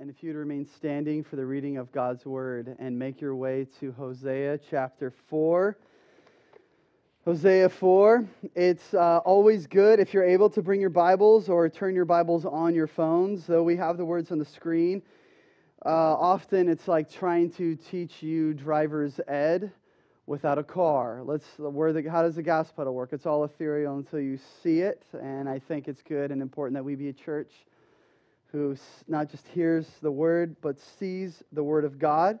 And if you'd remain standing for the reading of God's word and make your way to Hosea chapter 4. Hosea 4. It's uh, always good if you're able to bring your Bibles or turn your Bibles on your phones, though we have the words on the screen. Uh, often it's like trying to teach you driver's ed without a car. Let's where the how does the gas pedal work? It's all ethereal until you see it, and I think it's good and important that we be a church who not just hears the word, but sees the word of God.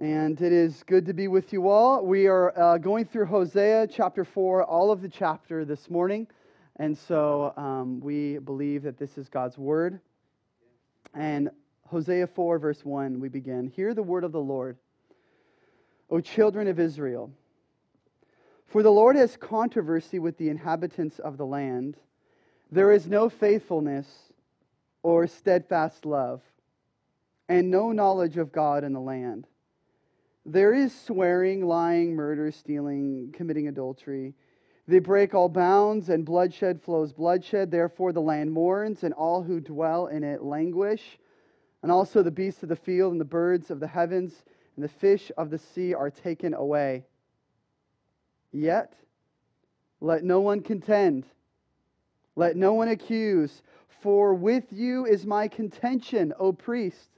And it is good to be with you all. We are uh, going through Hosea chapter 4, all of the chapter this morning. And so um, we believe that this is God's word. And Hosea 4, verse 1, we begin Hear the word of the Lord, O children of Israel. For the Lord has controversy with the inhabitants of the land. There is no faithfulness or steadfast love, and no knowledge of God in the land. There is swearing, lying, murder, stealing, committing adultery. They break all bounds, and bloodshed flows bloodshed. Therefore, the land mourns, and all who dwell in it languish. And also the beasts of the field, and the birds of the heavens, and the fish of the sea are taken away. Yet, let no one contend, let no one accuse. For with you is my contention, O priest.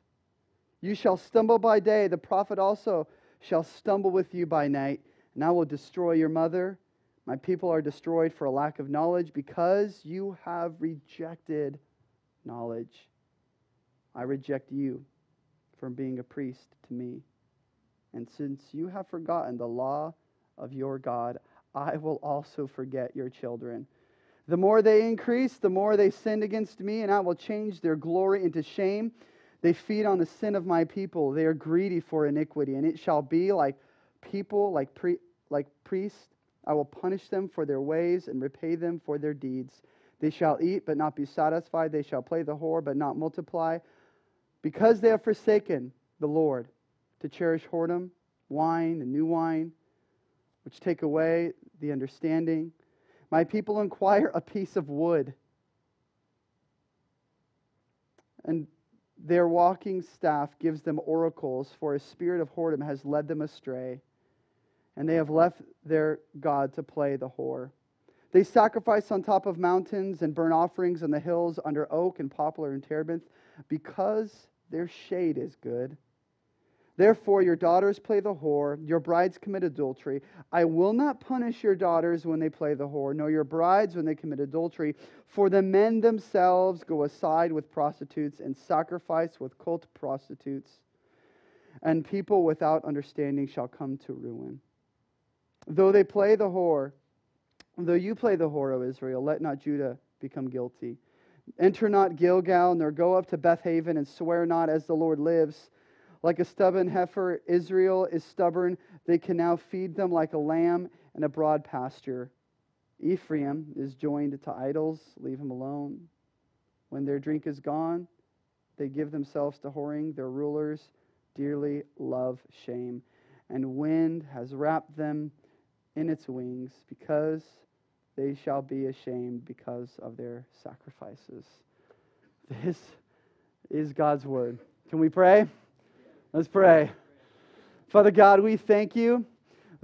You shall stumble by day, the prophet also shall stumble with you by night, and I will destroy your mother. My people are destroyed for a lack of knowledge because you have rejected knowledge. I reject you from being a priest to me. And since you have forgotten the law of your God, I will also forget your children. The more they increase, the more they sinned against me, and I will change their glory into shame. They feed on the sin of my people. They are greedy for iniquity, and it shall be like people, like, pre- like priests. I will punish them for their ways and repay them for their deeds. They shall eat, but not be satisfied. They shall play the whore, but not multiply. Because they have forsaken the Lord to cherish whoredom, wine and new wine, which take away the understanding my people inquire a piece of wood. And their walking staff gives them oracles, for a spirit of whoredom has led them astray, and they have left their God to play the whore. They sacrifice on top of mountains and burn offerings on the hills under oak and poplar and terebinth, because their shade is good. Therefore, your daughters play the whore, your brides commit adultery. I will not punish your daughters when they play the whore, nor your brides when they commit adultery. For the men themselves go aside with prostitutes and sacrifice with cult prostitutes, and people without understanding shall come to ruin. Though they play the whore, though you play the whore, O Israel, let not Judah become guilty. Enter not Gilgal, nor go up to Bethaven, and swear not as the Lord lives like a stubborn heifer, Israel is stubborn. They can now feed them like a lamb in a broad pasture. Ephraim is joined to idols. Leave him alone. When their drink is gone, they give themselves to whoring. Their rulers dearly love shame. And wind has wrapped them in its wings because they shall be ashamed because of their sacrifices. This is God's word. Can we pray? Let's pray. Father God, we thank you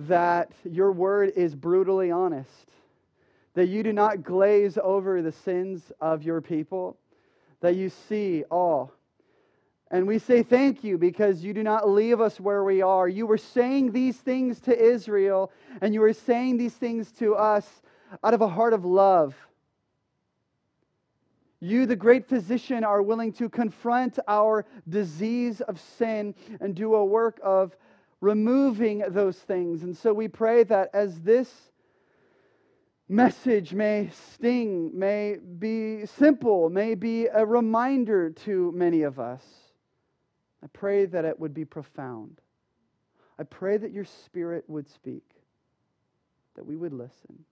that your word is brutally honest, that you do not glaze over the sins of your people, that you see all. And we say thank you because you do not leave us where we are. You were saying these things to Israel, and you were saying these things to us out of a heart of love you, the great physician, are willing to confront our disease of sin and do a work of removing those things. And so we pray that as this message may sting, may be simple, may be a reminder to many of us, I pray that it would be profound. I pray that your spirit would speak, that we would listen,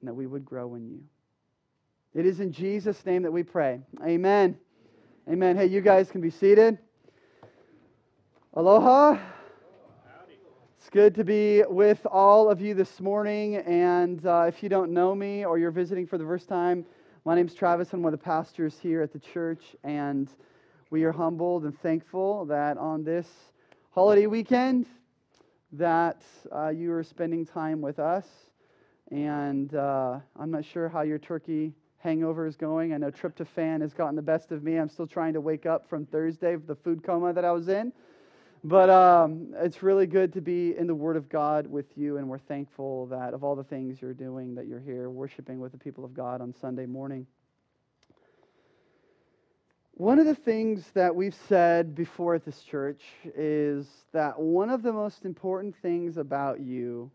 and that we would grow in you. It is in Jesus' name that we pray. Amen. Amen. Hey, you guys can be seated. Aloha. It's good to be with all of you this morning. And uh, if you don't know me or you're visiting for the first time, My name's Travis. I'm one of the pastors here at the church, and we are humbled and thankful that on this holiday weekend that uh, you are spending time with us. And uh, I'm not sure how your turkey hangover is going. I know tryptophan has gotten the best of me. I'm still trying to wake up from Thursday, the food coma that I was in. But um, it's really good to be in the Word of God with you, and we're thankful that of all the things you're doing, that you're here worshiping with the people of God on Sunday morning. One of the things that we've said before at this church is that one of the most important things about you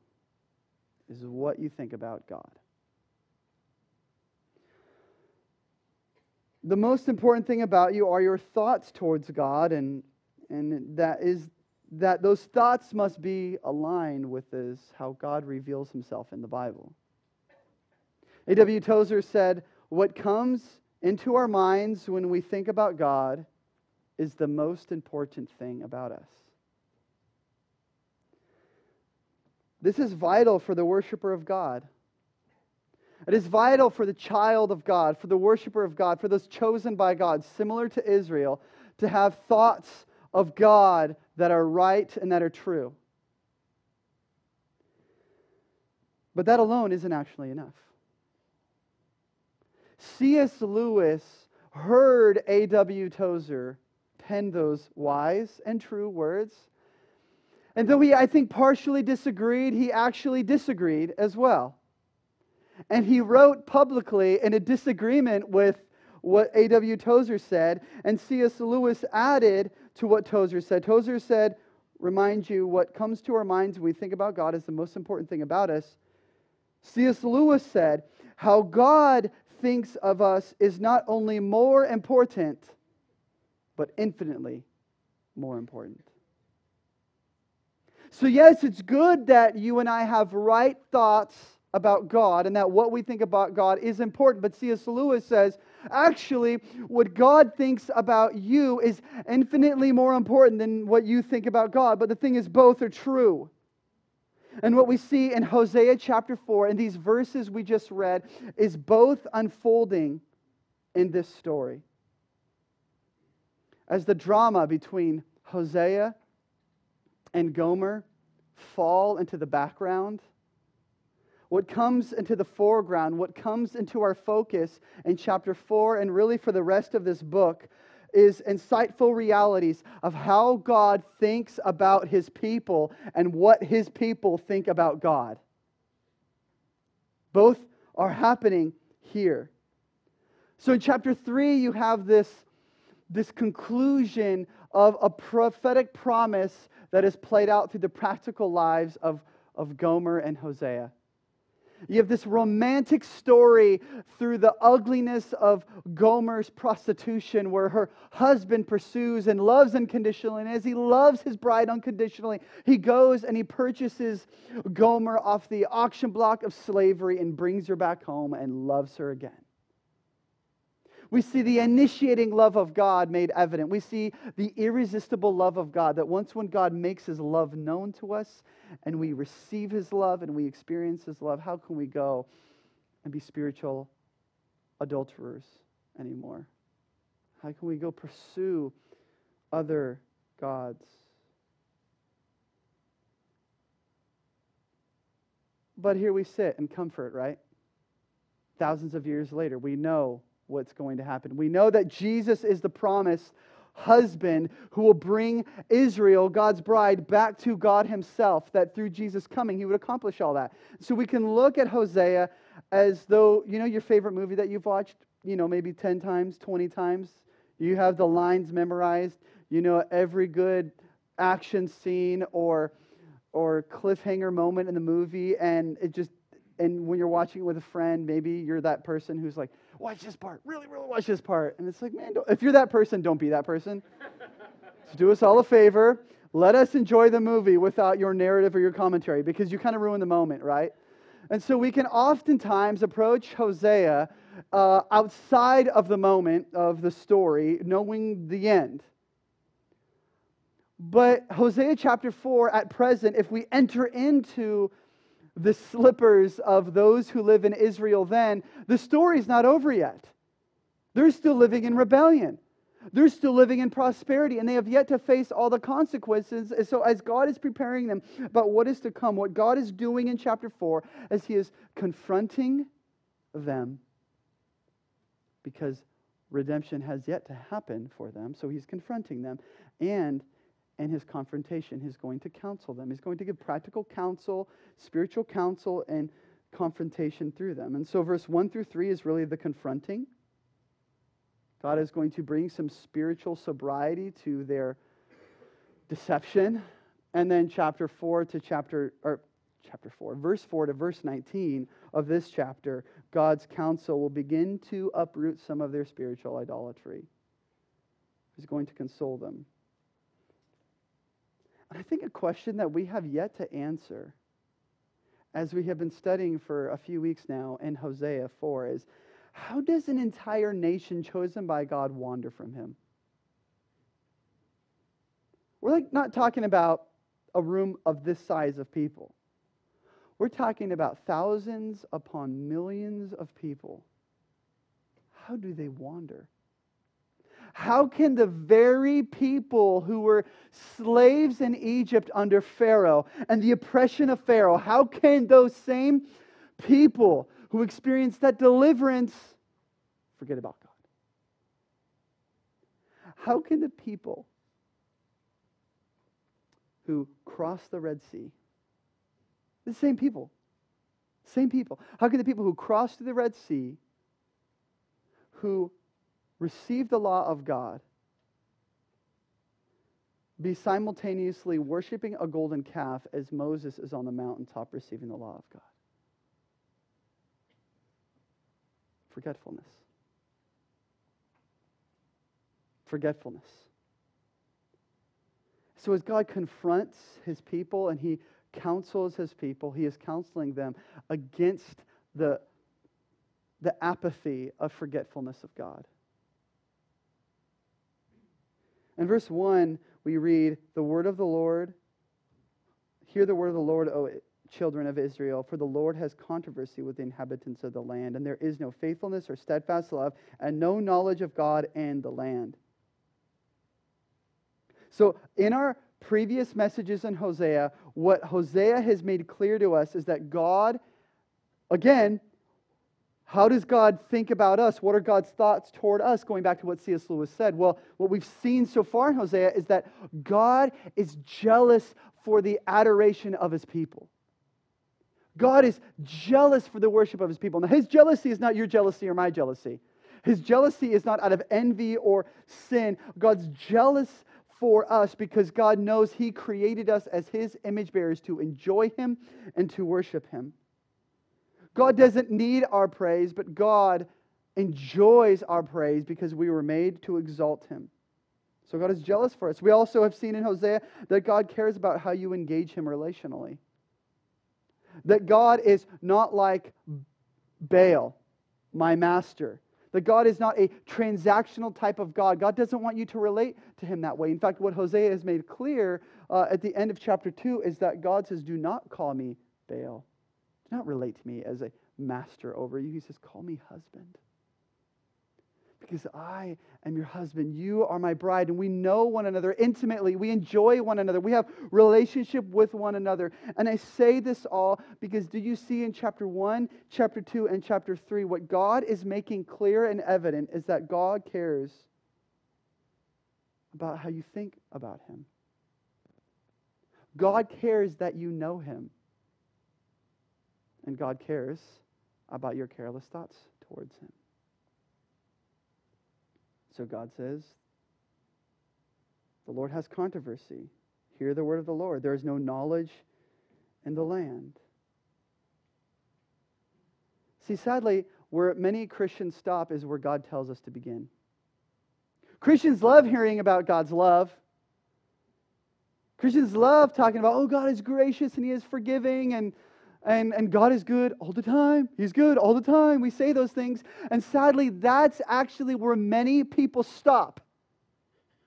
is what you think about God. The most important thing about you are your thoughts towards God and and that is that those thoughts must be aligned with this, how God reveals himself in the Bible. A.W. Tozer said, What comes into our minds when we think about God is the most important thing about us. This is vital for the worshiper of God. It is vital for the child of God, for the worshiper of God, for those chosen by God, similar to Israel, to have thoughts of God that are right and that are true. But that alone isn't actually enough. C.S. Lewis heard A.W. Tozer pen those wise and true words. And though he, I think, partially disagreed, he actually disagreed as well. And he wrote publicly in a disagreement with what A.W. Tozer said, and C.S. Lewis added to what Tozer said. Tozer said, remind you what comes to our minds when we think about God is the most important thing about us. C.S. Lewis said, how God thinks of us is not only more important, but infinitely more important. So, yes, it's good that you and I have right thoughts about God and that what we think about God is important. But C.S. Lewis says Actually, what God thinks about you is infinitely more important than what you think about God. But the thing is, both are true. And what we see in Hosea chapter 4, in these verses we just read, is both unfolding in this story. As the drama between Hosea and Gomer fall into the background, what comes into the foreground, what comes into our focus in chapter 4 and really for the rest of this book is insightful realities of how God thinks about his people and what his people think about God. Both are happening here. So in chapter 3, you have this, this conclusion of a prophetic promise that is played out through the practical lives of, of Gomer and Hosea. You have this romantic story through the ugliness of Gomer's prostitution, where her husband pursues and loves unconditionally. And as he loves his bride unconditionally, he goes and he purchases Gomer off the auction block of slavery and brings her back home and loves her again. We see the initiating love of God made evident. We see the irresistible love of God that once when God makes his love known to us, and we receive his love and we experience his love, how can we go and be spiritual adulterers anymore? How can we go pursue other gods? But here we sit in comfort, right? Thousands of years later, we know what's going to happen. We know that Jesus is the promised husband who will bring Israel, God's bride, back to God Himself, that through Jesus coming, He would accomplish all that. So we can look at Hosea as though, you know, your favorite movie that you've watched, you know, maybe 10 times, 20 times. You have the lines memorized, you know, every good action scene or or cliffhanger moment in the movie and it just and when you're watching it with a friend maybe you're that person who's like watch this part, really, really watch this part. And it's like, man, if you're that person, don't be that person. so do us all a favor. Let us enjoy the movie without your narrative or your commentary because you kind of ruin the moment, right? And so we can oftentimes approach Hosea uh, outside of the moment of the story, knowing the end. But Hosea chapter 4, at present, if we enter into the slippers of those who live in Israel then, the story's not over yet. They're still living in rebellion. They're still living in prosperity and they have yet to face all the consequences. And so, as God is preparing them about what is to come, what God is doing in chapter 4, as He is confronting them, because redemption has yet to happen for them. So, He's confronting them. And in His confrontation, He's going to counsel them. He's going to give practical counsel, spiritual counsel, and confrontation through them. And so, verse 1 through 3 is really the confronting. God is going to bring some spiritual sobriety to their deception. And then chapter 4 to chapter or chapter 4, verse 4 to verse 19 of this chapter, God's counsel will begin to uproot some of their spiritual idolatry. He's going to console them. I think a question that we have yet to answer as we have been studying for a few weeks now in Hosea 4 is how does an entire nation chosen by God wander from him? We're like not talking about a room of this size of people. We're talking about thousands upon millions of people. How do they wander? How can the very people who were slaves in Egypt under Pharaoh and the oppression of Pharaoh, how can those same people who experienced that deliverance forget about God? How can the people who crossed the Red Sea, the same people, same people, how can the people who crossed the Red Sea, who received the law of God, be simultaneously worshiping a golden calf as Moses is on the mountaintop receiving the law of God? Forgetfulness. Forgetfulness. So, as God confronts his people and he counsels his people, he is counseling them against the, the apathy of forgetfulness of God. In verse 1, we read, The word of the Lord, hear the word of the Lord, O children of Israel, for the Lord has controversy with the inhabitants of the land, and there is no faithfulness or steadfast love, and no knowledge of God and the land. So, in our previous messages in Hosea, what Hosea has made clear to us is that God, again, how does God think about us? What are God's thoughts toward us? Going back to what C.S. Lewis said. Well, what we've seen so far in Hosea is that God is jealous for the adoration of his people. God is jealous for the worship of his people. Now, his jealousy is not your jealousy or my jealousy. His jealousy is not out of envy or sin. God's jealous for us because God knows he created us as his image bearers to enjoy him and to worship him. God doesn't need our praise, but God enjoys our praise because we were made to exalt him. So God is jealous for us. We also have seen in Hosea that God cares about how you engage him relationally. That God is not like Baal, my master. That God is not a transactional type of God. God doesn't want you to relate to him that way. In fact, what Hosea has made clear uh, at the end of chapter 2 is that God says, Do not call me Baal. Do not relate to me as a master over you. He says, Call me husband. Because I am your husband. You are my bride. And we know one another intimately. We enjoy one another. We have relationship with one another. And I say this all because do you see in chapter 1, chapter 2, and chapter 3 what God is making clear and evident is that God cares about how you think about him. God cares that you know him. And God cares about your careless thoughts towards Him. So God says, The Lord has controversy. Hear the word of the Lord. There is no knowledge in the land. See, sadly, where many Christians stop is where God tells us to begin. Christians love hearing about God's love. Christians love talking about, oh, God is gracious and He is forgiving and and, and God is good all the time. He's good all the time. We say those things. And sadly, that's actually where many people stop.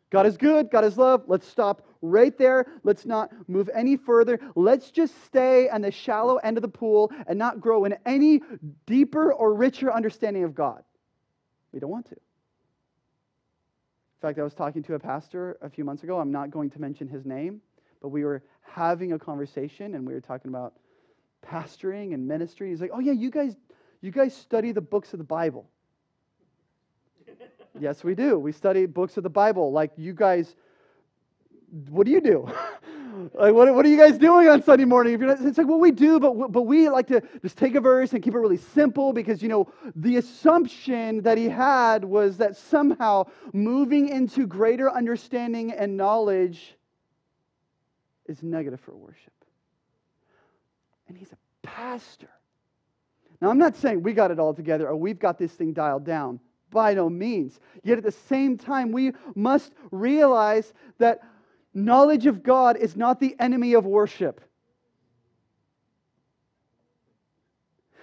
God is good, God is love. Let's stop right there. Let's not move any further. Let's just stay on the shallow end of the pool and not grow in any deeper or richer understanding of God. We don't want to. In fact, I was talking to a pastor a few months ago. I'm not going to mention his name, but we were having a conversation and we were talking about pastoring and ministry. He's like, "Oh yeah, you guys you guys study the books of the Bible." yes, we do. We study books of the Bible. Like you guys what do you do? like, what, what are you guys doing on Sunday morning? If you're not, it's like, well, we do, but, but we like to just take a verse and keep it really simple because, you know, the assumption that he had was that somehow moving into greater understanding and knowledge is negative for worship. And he's a pastor. Now, I'm not saying we got it all together or we've got this thing dialed down. By no means. Yet at the same time, we must realize that knowledge of God is not the enemy of worship.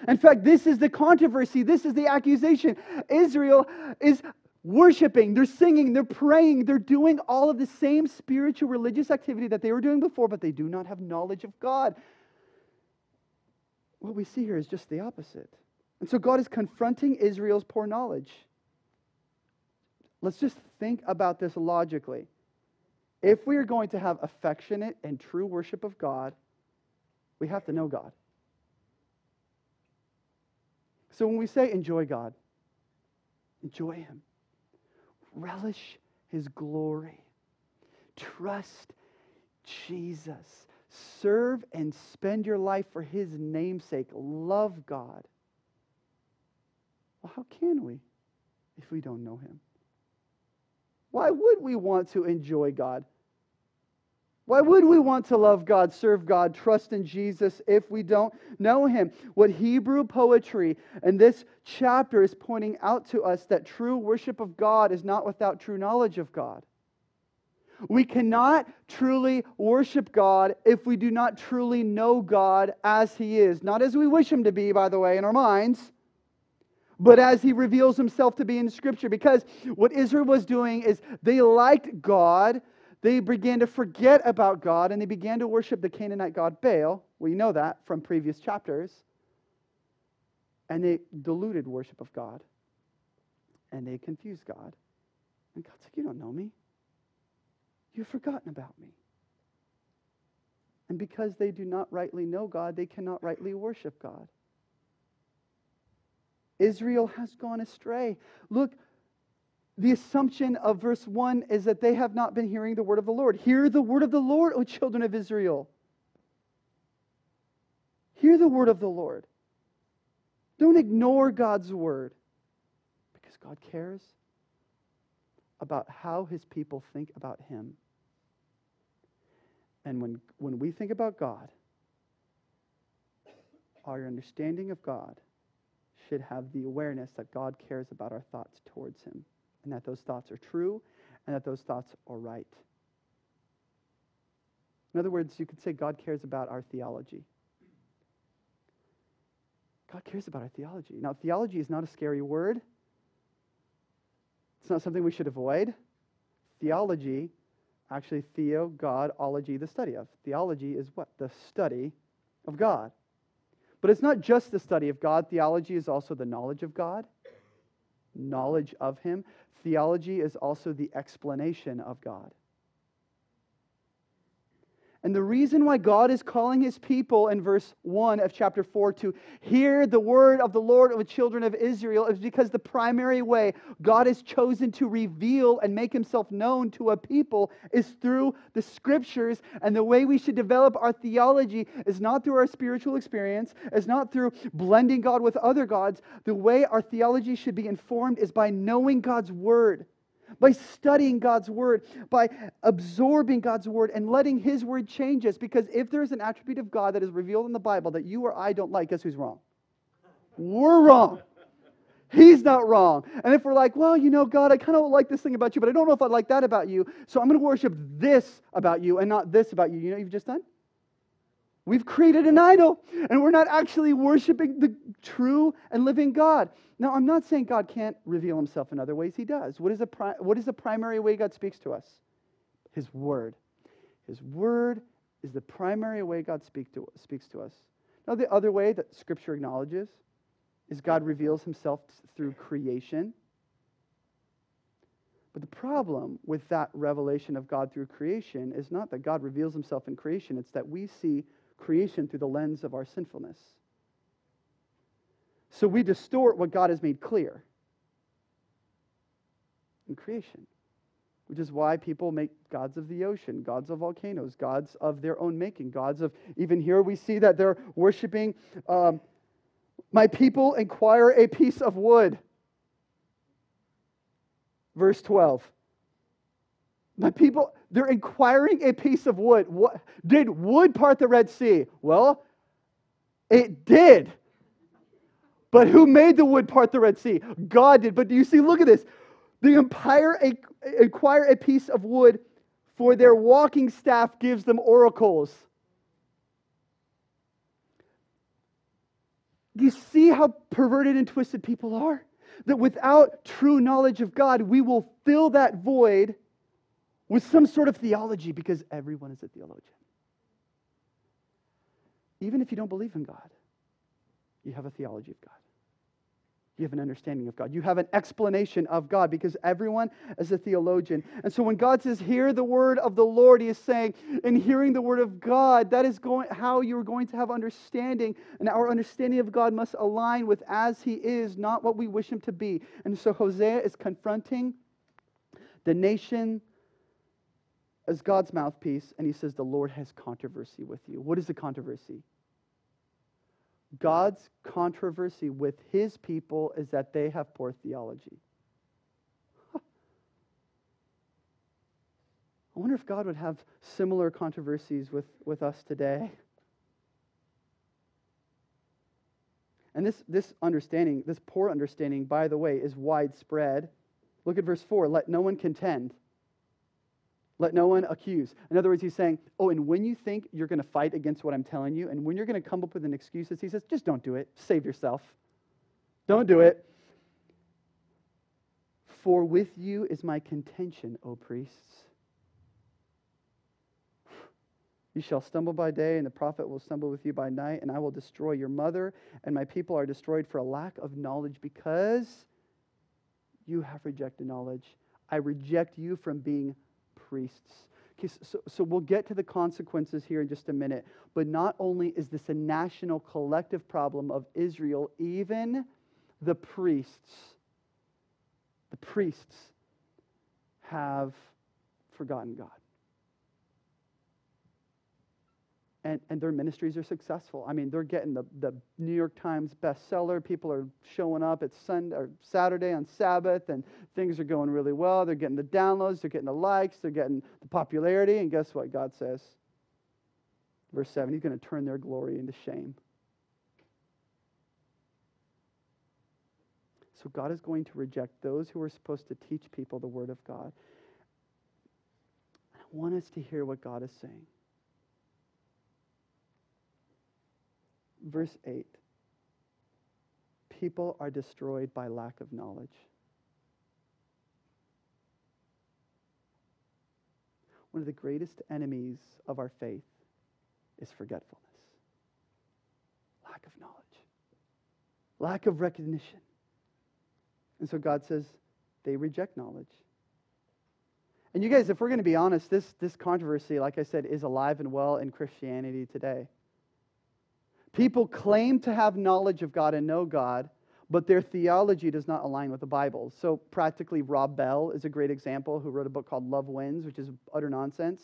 In fact, this is the controversy. This is the accusation. Israel is worshiping, they're singing, they're praying, they're doing all of the same spiritual religious activity that they were doing before, but they do not have knowledge of God. What we see here is just the opposite. And so God is confronting Israel's poor knowledge. Let's just think about this logically. If we are going to have affectionate and true worship of God, we have to know God. So when we say enjoy God, enjoy Him relish his glory. Trust Jesus. Serve and spend your life for his namesake. Love God. Well, how can we if we don't know him? Why would we want to enjoy God? Why would we want to love God, serve God, trust in Jesus if we don't know Him? What Hebrew poetry and this chapter is pointing out to us that true worship of God is not without true knowledge of God. We cannot truly worship God if we do not truly know God as He is. Not as we wish Him to be, by the way, in our minds, but as He reveals Himself to be in Scripture. Because what Israel was doing is they liked God they began to forget about God and they began to worship the Canaanite god Baal. We know that from previous chapters. And they diluted worship of God. And they confused God. And God's like, You don't know me. You've forgotten about me. And because they do not rightly know God, they cannot rightly worship God. Israel has gone astray. Look, the assumption of verse 1 is that they have not been hearing the word of the Lord. Hear the word of the Lord, O children of Israel. Hear the word of the Lord. Don't ignore God's word because God cares about how his people think about him. And when, when we think about God, our understanding of God should have the awareness that God cares about our thoughts towards him and that those thoughts are true and that those thoughts are right. In other words, you could say God cares about our theology. God cares about our theology. Now, theology is not a scary word. It's not something we should avoid. Theology, actually, theo, God, ology, the study of. Theology is what? The study of God. But it's not just the study of God, theology is also the knowledge of God, knowledge of Him. Theology is also the explanation of God. And the reason why God is calling his people in verse 1 of chapter 4 to hear the word of the Lord of the children of Israel is because the primary way God has chosen to reveal and make himself known to a people is through the scriptures. And the way we should develop our theology is not through our spiritual experience, is not through blending God with other gods. The way our theology should be informed is by knowing God's word by studying God's word, by absorbing God's word and letting his word change us. Because if there's an attribute of God that is revealed in the Bible that you or I don't like, guess who's wrong? We're wrong. He's not wrong. And if we're like, well, you know, God, I kind of like this thing about you, but I don't know if I like that about you, so I'm going to worship this about you and not this about you. You know you've just done? We've created an idol, and we're not actually worshiping the true and living God. Now, I'm not saying God can't reveal himself in other ways. He does. What is, the pri- what is the primary way God speaks to us? His Word. His Word is the primary way God speak to, speaks to us. Now, the other way that Scripture acknowledges is God reveals himself through creation. But the problem with that revelation of God through creation is not that God reveals himself in creation, it's that we see creation through the lens of our sinfulness. So we distort what God has made clear in creation, which is why people make gods of the ocean, gods of volcanoes, gods of their own making, gods of, even here we see that they're worshiping, um, my people inquire a piece of wood. Verse 12. My people, they're inquiring a piece of wood. What, did wood part the Red Sea? Well, it did. But who made the wood part the Red Sea? God did. But do you see, look at this. The empire acquire a piece of wood, for their walking staff gives them oracles. Do you see how perverted and twisted people are? That without true knowledge of God, we will fill that void with some sort of theology because everyone is a theologian. Even if you don't believe in God, you have a theology of God. You have an understanding of God. You have an explanation of God because everyone is a theologian. And so when God says, Hear the word of the Lord, He is saying, in hearing the word of God, that is going, how you're going to have understanding. And our understanding of God must align with as He is, not what we wish Him to be. And so Hosea is confronting the nation as God's mouthpiece, and he says, The Lord has controversy with you. What is the controversy? God's controversy with his people is that they have poor theology. I wonder if God would have similar controversies with, with us today. And this, this understanding, this poor understanding, by the way, is widespread. Look at verse 4 let no one contend. Let no one accuse. In other words, he's saying, Oh, and when you think you're going to fight against what I'm telling you, and when you're going to come up with an excuse, he says, just don't do it. Save yourself. Don't do it. For with you is my contention, O priests. You shall stumble by day, and the prophet will stumble with you by night, and I will destroy your mother, and my people are destroyed for a lack of knowledge because you have rejected knowledge. I reject you from being priests. Okay, so, so we'll get to the consequences here in just a minute. But not only is this a national collective problem of Israel, even the priests, the priests have forgotten God. And, and their ministries are successful. I mean, they're getting the, the New York Times bestseller. People are showing up at Sunday or Saturday on Sabbath, and things are going really well. They're getting the downloads, they're getting the likes, they're getting the popularity. And guess what God says? Verse 7 He's going to turn their glory into shame. So God is going to reject those who are supposed to teach people the Word of God. I want us to hear what God is saying. Verse 8 People are destroyed by lack of knowledge. One of the greatest enemies of our faith is forgetfulness, lack of knowledge, lack of recognition. And so God says they reject knowledge. And you guys, if we're going to be honest, this, this controversy, like I said, is alive and well in Christianity today. People claim to have knowledge of God and know God, but their theology does not align with the Bible. So, practically, Rob Bell is a great example who wrote a book called Love Wins, which is utter nonsense,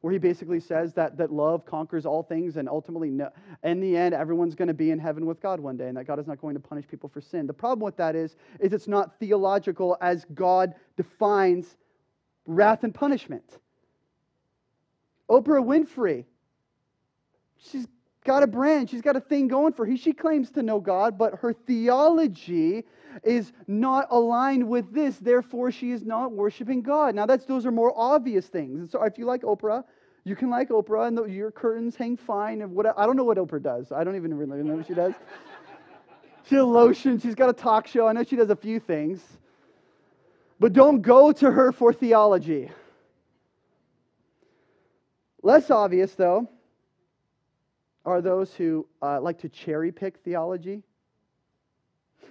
where he basically says that, that love conquers all things and ultimately, no, in the end, everyone's going to be in heaven with God one day and that God is not going to punish people for sin. The problem with that is, is it's not theological as God defines wrath and punishment. Oprah Winfrey, she's got a brand. She's got a thing going for her. She claims to know God, but her theology is not aligned with this. Therefore, she is not worshiping God. Now, that's those are more obvious things. And so, if you like Oprah, You can like Oprah, and the, your curtains hang fine. And what I don't know what Oprah does. I don't even really know what she does. she has lotion. She's got a talk show. I know she does a few things. But don't go to her for theology. Less obvious, though, are those who uh, like to cherry pick theology.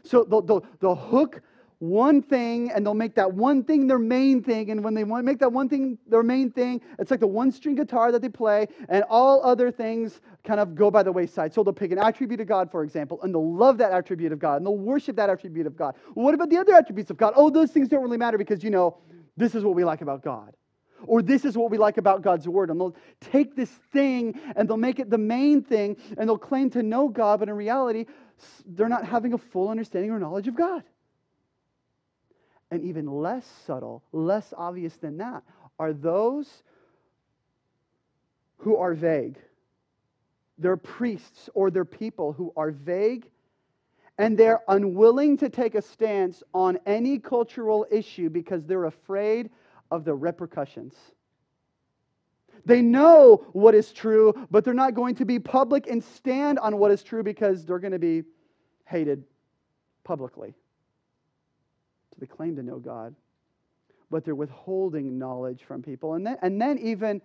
So they'll, they'll, they'll hook one thing and they'll make that one thing their main thing. And when they want to make that one thing their main thing, it's like the one string guitar that they play, and all other things kind of go by the wayside. So they'll pick an attribute of God, for example, and they'll love that attribute of God and they'll worship that attribute of God. What about the other attributes of God? Oh, those things don't really matter because, you know, this is what we like about God. Or this is what we like about God's word. And they'll take this thing and they'll make it the main thing and they'll claim to know God, but in reality, they're not having a full understanding or knowledge of God. And even less subtle, less obvious than that, are those who are vague. They're priests or they're people who are vague and they're unwilling to take a stance on any cultural issue because they're afraid of the repercussions. They know what is true, but they're not going to be public and stand on what is true because they're going to be hated publicly. So they claim to know God, but they're withholding knowledge from people. And then, and then even,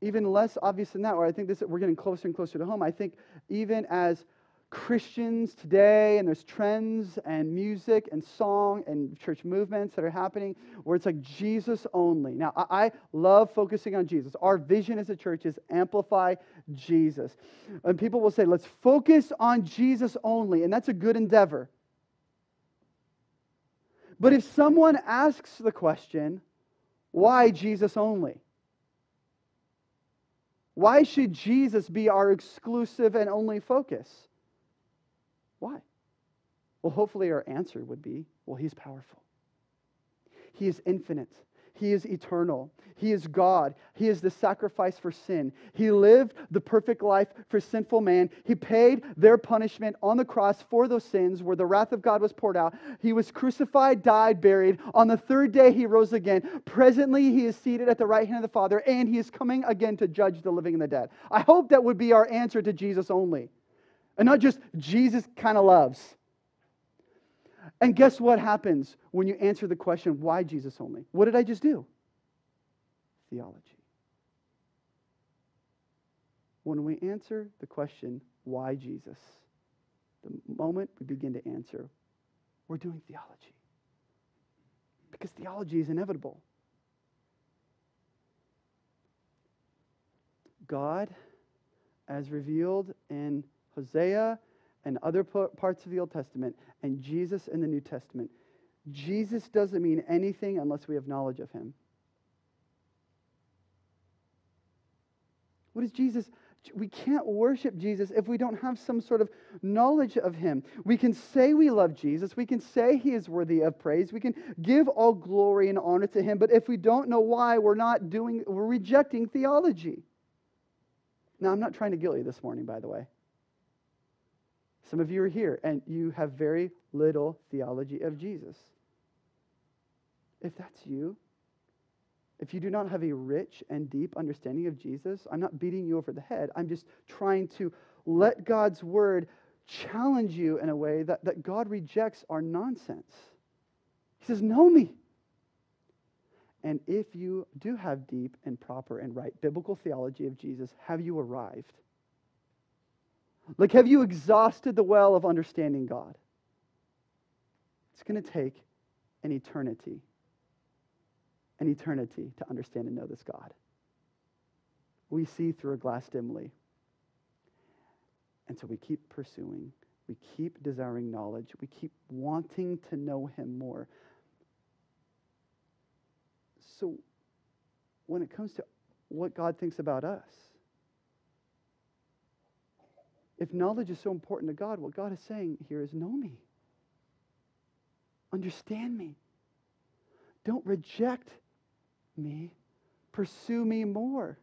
even less obvious than that, where I think this, we're getting closer and closer to home, I think even as Christians today, and there's trends and music and song and church movements that are happening where it's like Jesus only. Now, I, I, love focusing on Jesus. Our vision as a church is amplify Jesus. And people will say, let's focus on Jesus only, and that's a good endeavor. But if someone asks the question, why Jesus only? Why should Jesus be our exclusive and only focus? Why? Well, hopefully our answer would be well, he's powerful. He is infinite. He is eternal. He is God. He is the sacrifice for sin. He lived the perfect life for sinful man. He paid their punishment on the cross for those sins where the wrath of God was poured out. He was crucified, died, buried. On the third day, he rose again. Presently, he is seated at the right hand of the Father, and he is coming again to judge the living and the dead. I hope that would be our answer to Jesus only. And not just Jesus kind of loves. And guess what happens when you answer the question, why Jesus only? What did I just do? Theology. When we answer the question, why Jesus, the moment we begin to answer, we're doing theology. Because theology is inevitable. God, as revealed in Hosea and other parts of the Old Testament, and Jesus in the New Testament. Jesus doesn't mean anything unless we have knowledge of him. What is Jesus? We can't worship Jesus if we don't have some sort of knowledge of him. We can say we love Jesus. We can say he is worthy of praise. We can give all glory and honor to him. But if we don't know why, we're not doing, we're rejecting theology. Now, I'm not trying to guilt you this morning, by the way. Some of you are here and you have very little theology of Jesus. If that's you, if you do not have a rich and deep understanding of Jesus, I'm not beating you over the head. I'm just trying to let God's word challenge you in a way that, that God rejects our nonsense. He says, Know me. And if you do have deep and proper and right biblical theology of Jesus, have you arrived? Like, have you exhausted the well of understanding God? It's going to take an eternity, an eternity to understand and know this God. We see through a glass dimly. And so we keep pursuing, we keep desiring knowledge, we keep wanting to know Him more. So when it comes to what God thinks about us, if knowledge is so important to God, what God is saying here is know me. Understand me. Don't reject me. Pursue me more.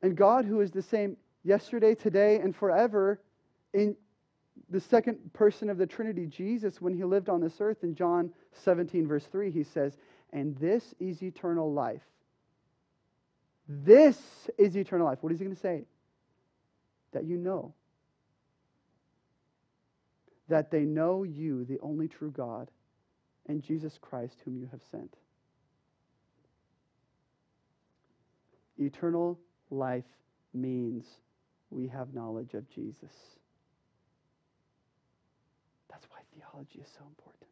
And God, who is the same yesterday, today, and forever, in the second person of the Trinity, Jesus, when he lived on this earth in John 17, verse 3, he says, And this is eternal life, This is eternal life. What is he going to say? That you know. That they know you, the only true God, and Jesus Christ, whom you have sent. Eternal life means we have knowledge of Jesus. That's why theology is so important.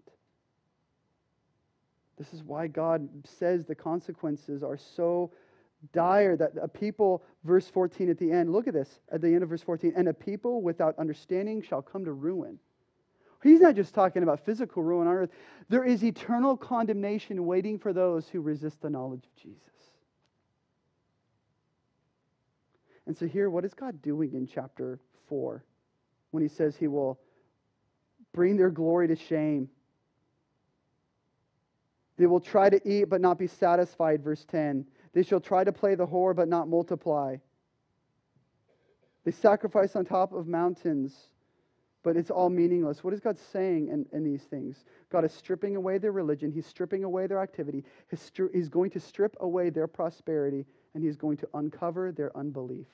This is why God says the consequences are so dire that a people, verse 14 at the end, look at this at the end of verse 14, and a people without understanding shall come to ruin. He's not just talking about physical ruin on earth. There is eternal condemnation waiting for those who resist the knowledge of Jesus. And so, here, what is God doing in chapter 4 when he says he will bring their glory to shame? They will try to eat but not be satisfied, verse 10. They shall try to play the whore but not multiply. They sacrifice on top of mountains, but it's all meaningless. What is God saying in, in these things? God is stripping away their religion, He's stripping away their activity, he's, he's going to strip away their prosperity, and He's going to uncover their unbelief.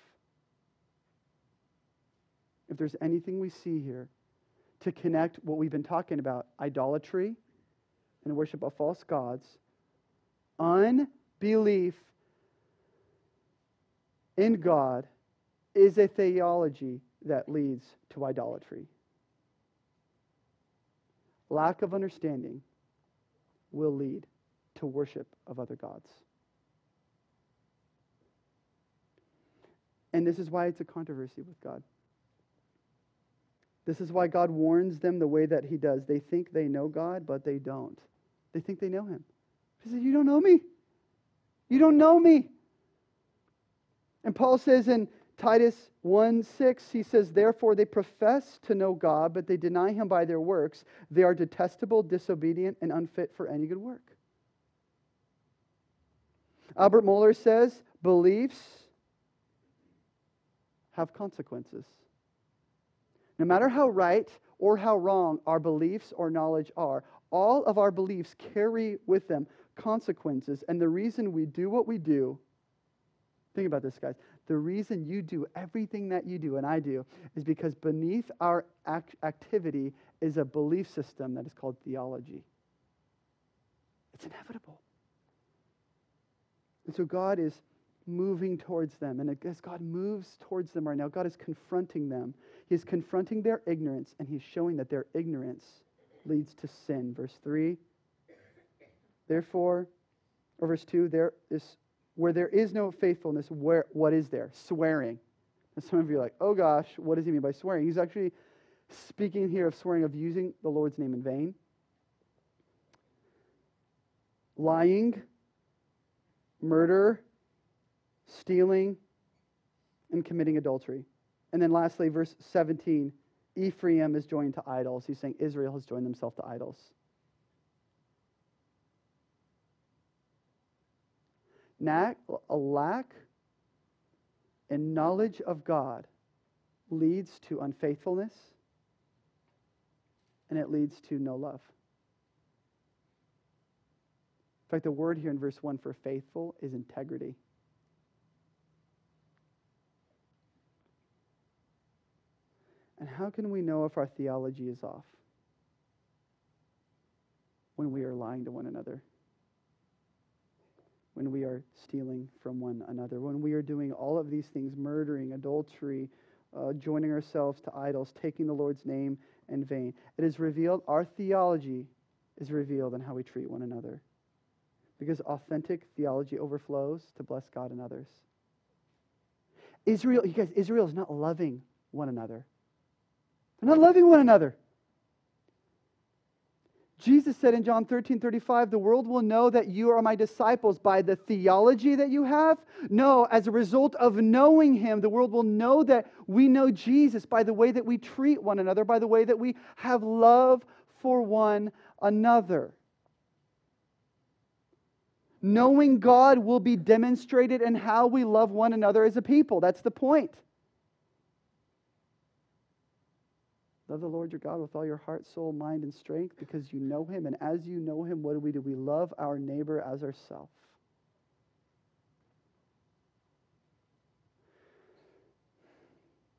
If there's anything we see here to connect what we've been talking about idolatry, and worship of false gods, unbelief in God is a theology that leads to idolatry. Lack of understanding will lead to worship of other gods. And this is why it's a controversy with God. This is why God warns them the way that He does. They think they know God, but they don't. They think they know him. He says, You don't know me. You don't know me. And Paul says in Titus 1 6, he says, Therefore they profess to know God, but they deny him by their works. They are detestable, disobedient, and unfit for any good work. Albert Mohler says, Beliefs have consequences. No matter how right or how wrong our beliefs or knowledge are, all of our beliefs carry with them consequences. And the reason we do what we do, think about this, guys. The reason you do everything that you do and I do is because beneath our act- activity is a belief system that is called theology. It's inevitable. And so God is moving towards them. And as God moves towards them right now, God is confronting them. He's confronting their ignorance, and He's showing that their ignorance leads to sin. Verse 3 Therefore, or verse 2, there is where there is no faithfulness, where what is there? Swearing. And some of you are like, oh gosh, what does he mean by swearing? He's actually speaking here of swearing of using the Lord's name in vain. Lying, murder, stealing, and committing adultery. And then lastly, verse 17 Ephraim is joined to idols. He's saying Israel has joined themselves to idols. A lack in knowledge of God leads to unfaithfulness and it leads to no love. In fact, the word here in verse 1 for faithful is integrity. And how can we know if our theology is off? When we are lying to one another, when we are stealing from one another, when we are doing all of these things murdering, adultery, uh, joining ourselves to idols, taking the Lord's name in vain. It is revealed, our theology is revealed in how we treat one another. Because authentic theology overflows to bless God and others. Israel, you guys, Israel is not loving one another. They're not loving one another. Jesus said in John 13 35, the world will know that you are my disciples by the theology that you have. No, as a result of knowing him, the world will know that we know Jesus by the way that we treat one another, by the way that we have love for one another. Knowing God will be demonstrated in how we love one another as a people. That's the point. Love the Lord your God with all your heart, soul, mind, and strength because you know him. And as you know him, what do we do? We love our neighbor as ourselves.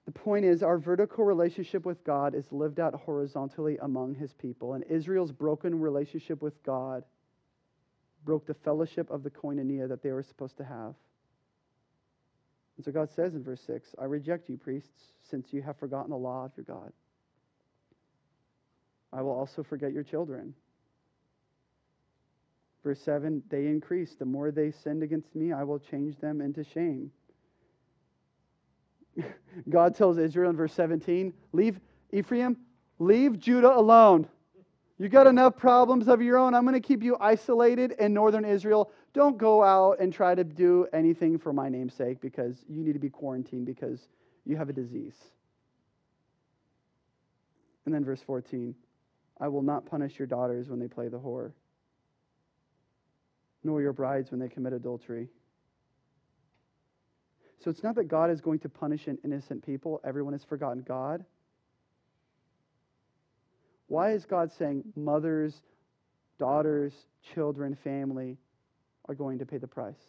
The point is, our vertical relationship with God is lived out horizontally among his people. And Israel's broken relationship with God broke the fellowship of the koinonia that they were supposed to have. And so God says in verse 6 I reject you, priests, since you have forgotten the law of your God. I will also forget your children. Verse 7 They increase. The more they sinned against me, I will change them into shame. God tells Israel in verse 17, Leave Ephraim, leave Judah alone. You got enough problems of your own. I'm going to keep you isolated in northern Israel. Don't go out and try to do anything for my name's sake because you need to be quarantined because you have a disease. And then verse 14 I will not punish your daughters when they play the whore, nor your brides when they commit adultery. So it's not that God is going to punish an innocent people, everyone has forgotten God. Why is God saying mothers, daughters, children, family are going to pay the price?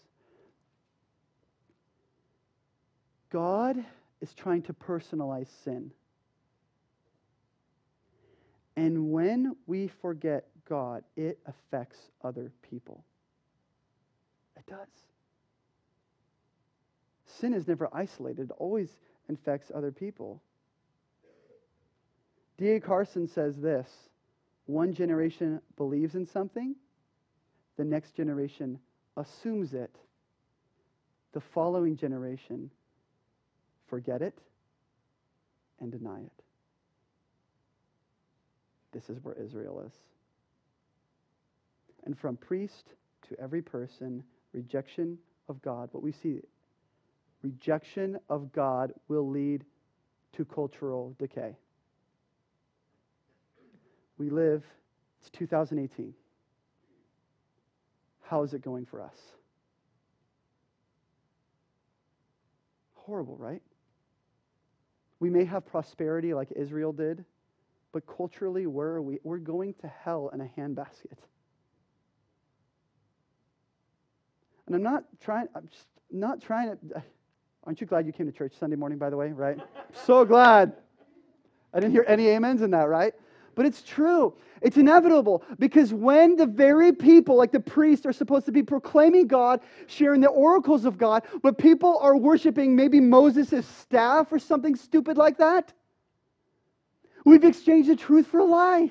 God is trying to personalize sin. And when we forget God, it affects other people. It does. Sin is never isolated, it always infects other people. D.A. Carson says this one generation believes in something, the next generation assumes it, the following generation forget it and deny it. This is where Israel is. And from priest to every person, rejection of God, what we see rejection of God will lead to cultural decay. We live, it's 2018. How is it going for us? Horrible, right? We may have prosperity like Israel did, but culturally, where are we? We're going to hell in a handbasket. And I'm not trying, I'm just not trying to, Aren't you glad you came to church Sunday morning, by the way, right? so glad. I didn't hear any amens in that, right? But it's true. It's inevitable because when the very people, like the priests, are supposed to be proclaiming God, sharing the oracles of God, but people are worshiping maybe Moses' staff or something stupid like that, we've exchanged the truth for a lie.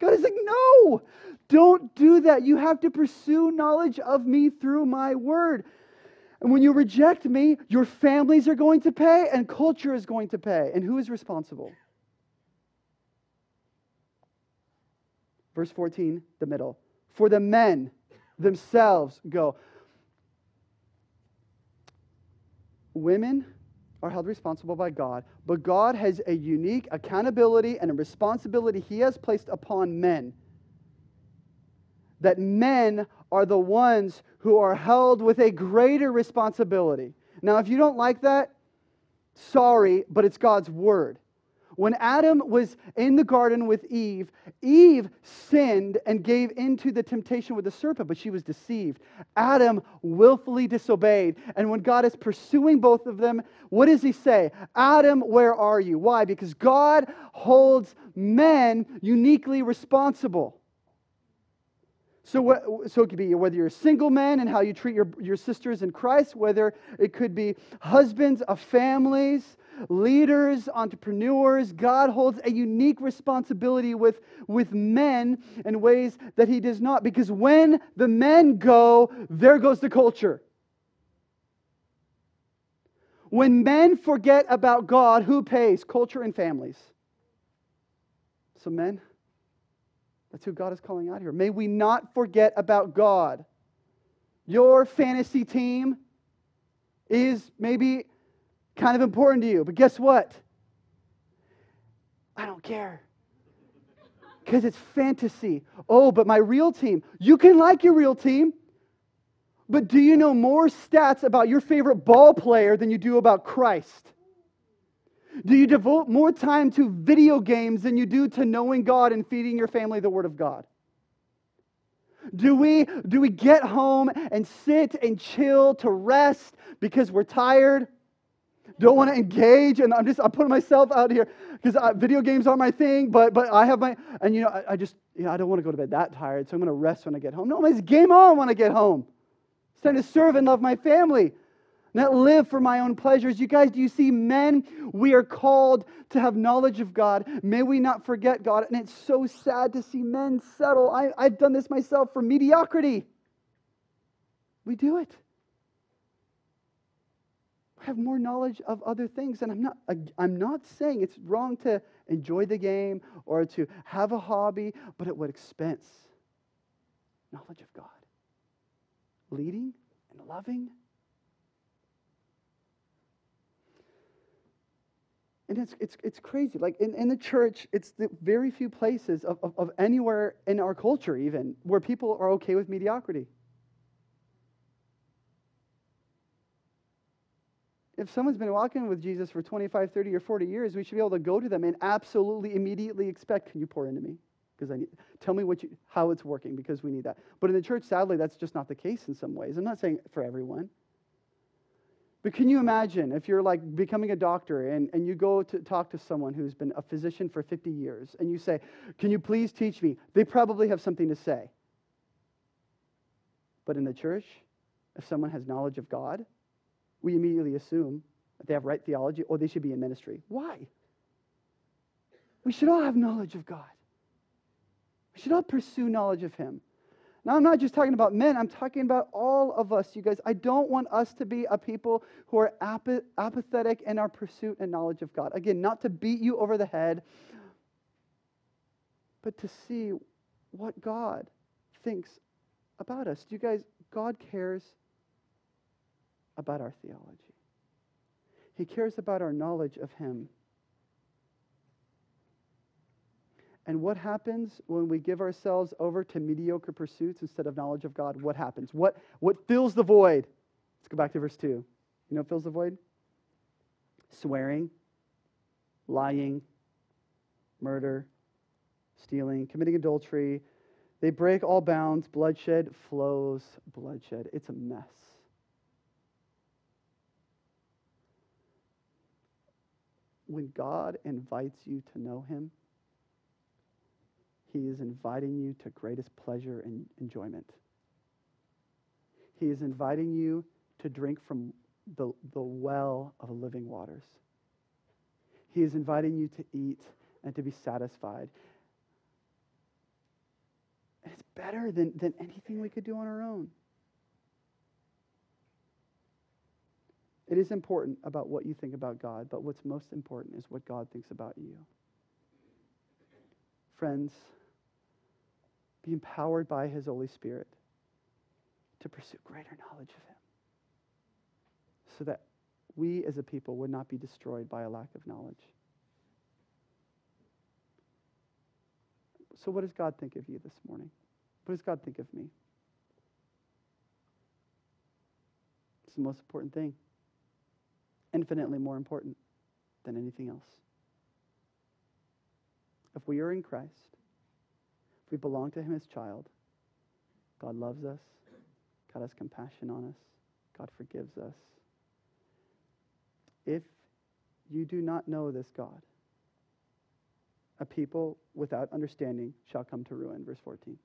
God is like, no, don't do that. You have to pursue knowledge of me through my word. And when you reject me, your families are going to pay and culture is going to pay. And who is responsible? Verse 14, the middle. For the men themselves go. Women are held responsible by God, but God has a unique accountability and a responsibility He has placed upon men. That men are the ones who are held with a greater responsibility. Now, if you don't like that, sorry, but it's God's word. When Adam was in the garden with Eve, Eve sinned and gave into the temptation with the serpent, but she was deceived. Adam willfully disobeyed. And when God is pursuing both of them, what does he say? Adam, where are you? Why? Because God holds men uniquely responsible. So, so it could be whether you're a single man and how you treat your, your sisters in Christ, whether it could be husbands of families, leaders, entrepreneurs. God holds a unique responsibility with, with men in ways that He does not. Because when the men go, there goes the culture. When men forget about God, who pays? Culture and families. So, men, that's who God is calling out here. May we not forget about God. Your fantasy team is maybe kind of important to you, but guess what? I don't care. Because it's fantasy. Oh, but my real team. You can like your real team, but do you know more stats about your favorite ball player than you do about Christ? Do you devote more time to video games than you do to knowing God and feeding your family the Word of God? Do we, do we get home and sit and chill to rest because we're tired? Don't want to engage, and I'm just I'm putting myself out here because video games are my thing. But but I have my and you know I, I just you know I don't want to go to bed that tired, so I'm going to rest when I get home. No, it's game on when I get home. It's time to serve and love my family not live for my own pleasures. You guys, do you see men? We are called to have knowledge of God. May we not forget God. And it's so sad to see men settle. I, I've done this myself for mediocrity. We do it. Have more knowledge of other things. And I'm not, I'm not saying it's wrong to enjoy the game or to have a hobby, but at what expense? Knowledge of God. Leading and loving And it's, it's, it's crazy. Like in, in the church, it's the very few places of, of, of anywhere in our culture, even, where people are okay with mediocrity. If someone's been walking with Jesus for 25, 30, or 40 years, we should be able to go to them and absolutely immediately expect, can you pour into me? Because I need, tell me what you, how it's working, because we need that. But in the church, sadly, that's just not the case in some ways. I'm not saying for everyone. But can you imagine if you're like becoming a doctor and, and you go to talk to someone who's been a physician for 50 years and you say, Can you please teach me? They probably have something to say. But in the church, if someone has knowledge of God, we immediately assume that they have right theology or they should be in ministry. Why? We should all have knowledge of God. We should all pursue knowledge of Him. Now, I'm not just talking about men, I'm talking about all of us, you guys. I don't want us to be a people who are ap- apathetic in our pursuit and knowledge of God. Again, not to beat you over the head, but to see what God thinks about us. Do you guys, God cares about our theology, He cares about our knowledge of Him. And what happens when we give ourselves over to mediocre pursuits instead of knowledge of God? What happens? What, what fills the void? Let's go back to verse 2. You know fills the void? Swearing, lying, murder, stealing, committing adultery. They break all bounds. Bloodshed flows bloodshed. It's a mess. When God invites you to know Him, he is inviting you to greatest pleasure and enjoyment. He is inviting you to drink from the, the well of living waters. He is inviting you to eat and to be satisfied. It's better than, than anything we could do on our own. It is important about what you think about God, but what's most important is what God thinks about you. Friends, be empowered by His Holy Spirit to pursue greater knowledge of Him so that we as a people would not be destroyed by a lack of knowledge. So, what does God think of you this morning? What does God think of me? It's the most important thing, infinitely more important than anything else. If we are in Christ, if we belong to Him as child, God loves us. God has compassion on us. God forgives us. If you do not know this God, a people without understanding shall come to ruin. Verse 14.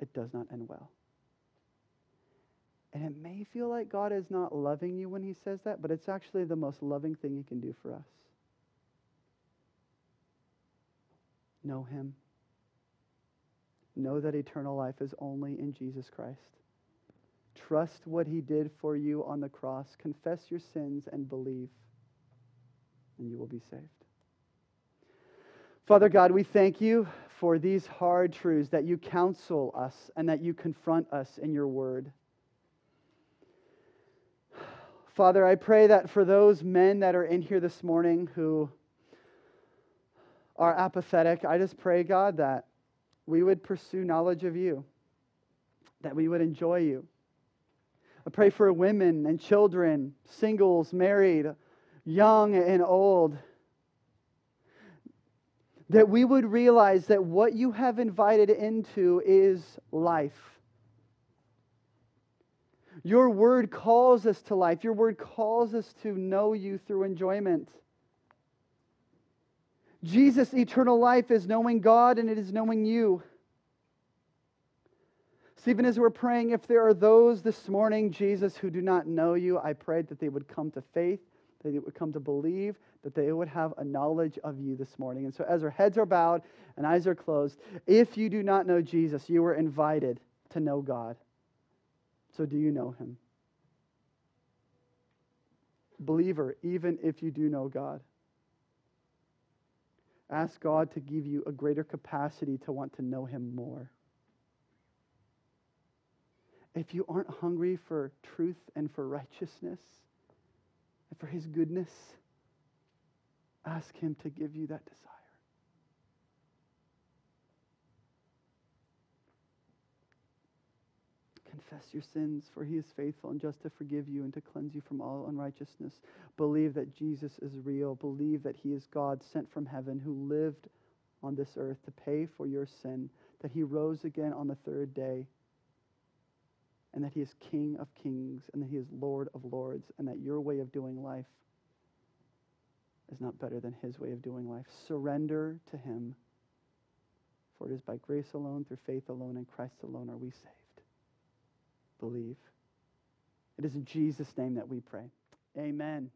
It does not end well. And it may feel like God is not loving you when he says that, but it's actually the most loving thing he can do for us. Know him. Know that eternal life is only in Jesus Christ. Trust what he did for you on the cross. Confess your sins and believe, and you will be saved. Father God, we thank you for these hard truths that you counsel us and that you confront us in your word. Father, I pray that for those men that are in here this morning who are apathetic, I just pray, God, that we would pursue knowledge of you, that we would enjoy you. I pray for women and children, singles, married, young and old, that we would realize that what you have invited into is life. Your word calls us to life. Your word calls us to know you through enjoyment. Jesus' eternal life is knowing God and it is knowing you. Stephen, as we're praying, if there are those this morning, Jesus, who do not know you, I pray that they would come to faith, that they would come to believe, that they would have a knowledge of you this morning. And so, as our heads are bowed and eyes are closed, if you do not know Jesus, you are invited to know God. So, do you know him? Believer, even if you do know God, ask God to give you a greater capacity to want to know him more. If you aren't hungry for truth and for righteousness and for his goodness, ask him to give you that desire. Confess your sins, for he is faithful and just to forgive you and to cleanse you from all unrighteousness. Believe that Jesus is real. Believe that he is God sent from heaven who lived on this earth to pay for your sin, that he rose again on the third day, and that he is King of kings, and that he is Lord of lords, and that your way of doing life is not better than his way of doing life. Surrender to him, for it is by grace alone, through faith alone, in Christ alone are we saved believe. It is in Jesus' name that we pray. Amen.